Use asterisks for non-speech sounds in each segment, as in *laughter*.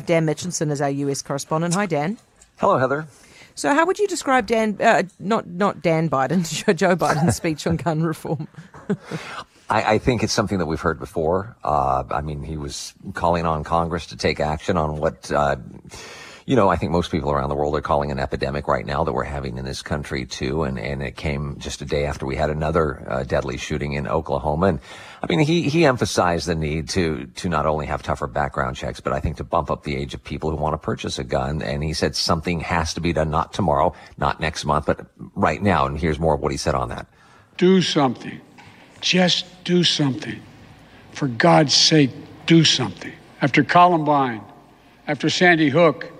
Dan Mitchinson is our US correspondent. Hi, Dan. Hello, Heather. So, how would you describe Dan, uh, not not Dan Biden, *laughs* Joe Biden's speech on gun reform? *laughs* I, I, think it's something that we've heard before. Uh, I mean, he was calling on Congress to take action on what. Uh, you know, I think most people around the world are calling an epidemic right now that we're having in this country too. And, and it came just a day after we had another uh, deadly shooting in Oklahoma. And I mean, he, he emphasized the need to, to not only have tougher background checks, but I think to bump up the age of people who want to purchase a gun. And he said something has to be done, not tomorrow, not next month, but right now. And here's more of what he said on that. Do something. Just do something. For God's sake, do something. After Columbine, after Sandy Hook,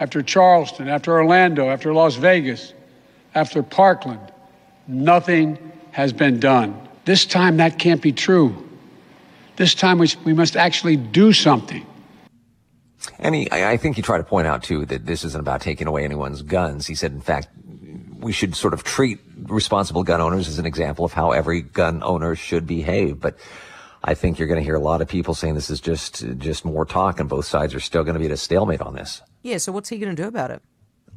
after Charleston, after Orlando, after Las Vegas, after Parkland, nothing has been done. This time that can't be true. This time we, we must actually do something. And he, I think he tried to point out too that this isn't about taking away anyone's guns. He said, in fact, we should sort of treat responsible gun owners as an example of how every gun owner should behave. But I think you're going to hear a lot of people saying this is just just more talk, and both sides are still going to be at a stalemate on this. Yeah. So what's he going to do about it?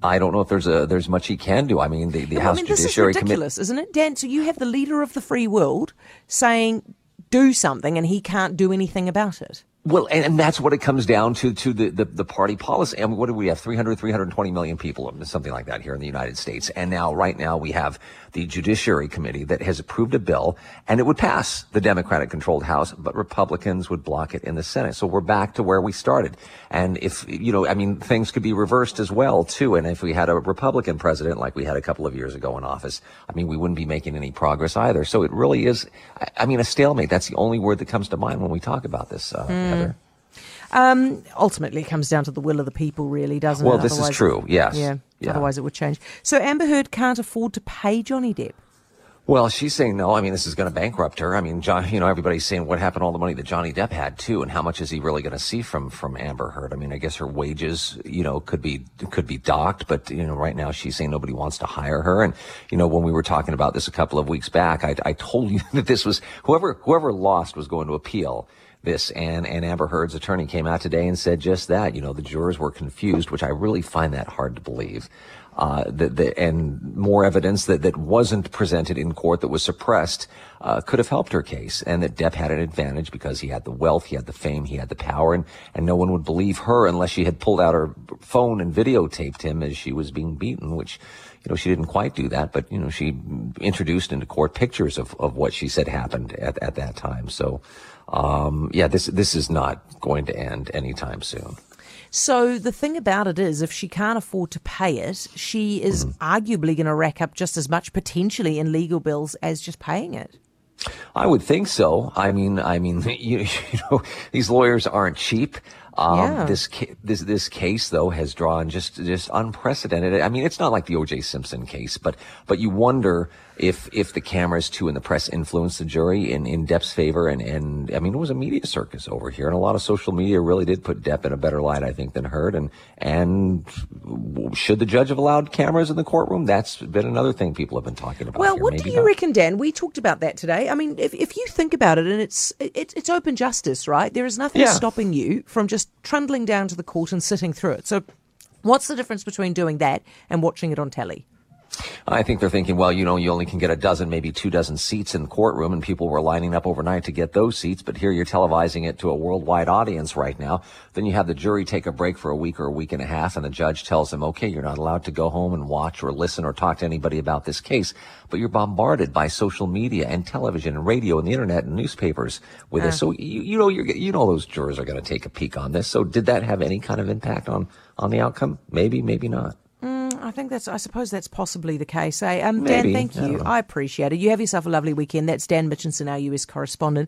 I don't know if there's a there's much he can do. I mean, the, the House I mean, Judiciary. This is ridiculous, isn't it, Dan? So you have the leader of the free world saying do something, and he can't do anything about it. Well, and, and, that's what it comes down to, to the, the, the, party policy. And what do we have? 300, 320 million people, something like that here in the United States. And now, right now, we have the Judiciary Committee that has approved a bill and it would pass the Democratic controlled House, but Republicans would block it in the Senate. So we're back to where we started. And if, you know, I mean, things could be reversed as well, too. And if we had a Republican president like we had a couple of years ago in office, I mean, we wouldn't be making any progress either. So it really is, I mean, a stalemate. That's the only word that comes to mind when we talk about this, uh, mm. Heather. Um, ultimately, it comes down to the will of the people, really, doesn't well, it? Well, this is true. Yes. Yeah, yeah. Otherwise, it would change. So Amber Heard can't afford to pay Johnny Depp. Well, she's saying no. I mean, this is going to bankrupt her. I mean, John, you know, everybody's saying what happened to all the money that Johnny Depp had too, and how much is he really going to see from from Amber Heard? I mean, I guess her wages, you know, could be could be docked, but you know, right now she's saying nobody wants to hire her. And you know, when we were talking about this a couple of weeks back, I, I told you *laughs* that this was whoever whoever lost was going to appeal this. And, and Amber Heard's attorney came out today and said just that. You know, the jurors were confused, which I really find that hard to believe. Uh, the, the, and more evidence that, that wasn't presented in court that was suppressed uh, could have helped her case, and that Depp had an advantage because he had the wealth, he had the fame, he had the power, and, and no one would believe her unless she had pulled out her phone and videotaped him as she was being beaten, which, you know, she didn't quite do that, but, you know, she introduced into court pictures of, of what she said happened at, at that time. So, um, yeah, this this is not going to end anytime soon. So the thing about it is, if she can't afford to pay it, she is mm. arguably going to rack up just as much potentially in legal bills as just paying it. I would think so. I mean, I mean, *laughs* you, you know, these lawyers aren't cheap. Um, yeah. This this this case though has drawn just just unprecedented. I mean, it's not like the O.J. Simpson case, but but you wonder if if the cameras too and the press influenced the jury in in Depp's favor. And and I mean, it was a media circus over here, and a lot of social media really did put Depp in a better light, I think, than Heard. And and should the judge have allowed cameras in the courtroom? That's been another thing people have been talking about. Well, here. what Maybe do you not. reckon, Dan? We talked about that today. I mean, if if you think about it, and it's it's, it's open justice, right? There is nothing yeah. stopping you from just trundling down to the court and sitting through it. So, what's the difference between doing that and watching it on telly? I think they're thinking, well, you know, you only can get a dozen, maybe two dozen seats in the courtroom, and people were lining up overnight to get those seats. But here you're televising it to a worldwide audience right now. Then you have the jury take a break for a week or a week and a half, and the judge tells them, okay, you're not allowed to go home and watch or listen or talk to anybody about this case. But you're bombarded by social media and television and radio and the internet and newspapers with uh. this. So you, you know, you know, those jurors are going to take a peek on this. So did that have any kind of impact on on the outcome? Maybe, maybe not. I think that's. I suppose that's possibly the case. Eh? Um, Dan, thank you. I, I appreciate it. You have yourself a lovely weekend. That's Dan Mitchinson, our US correspondent.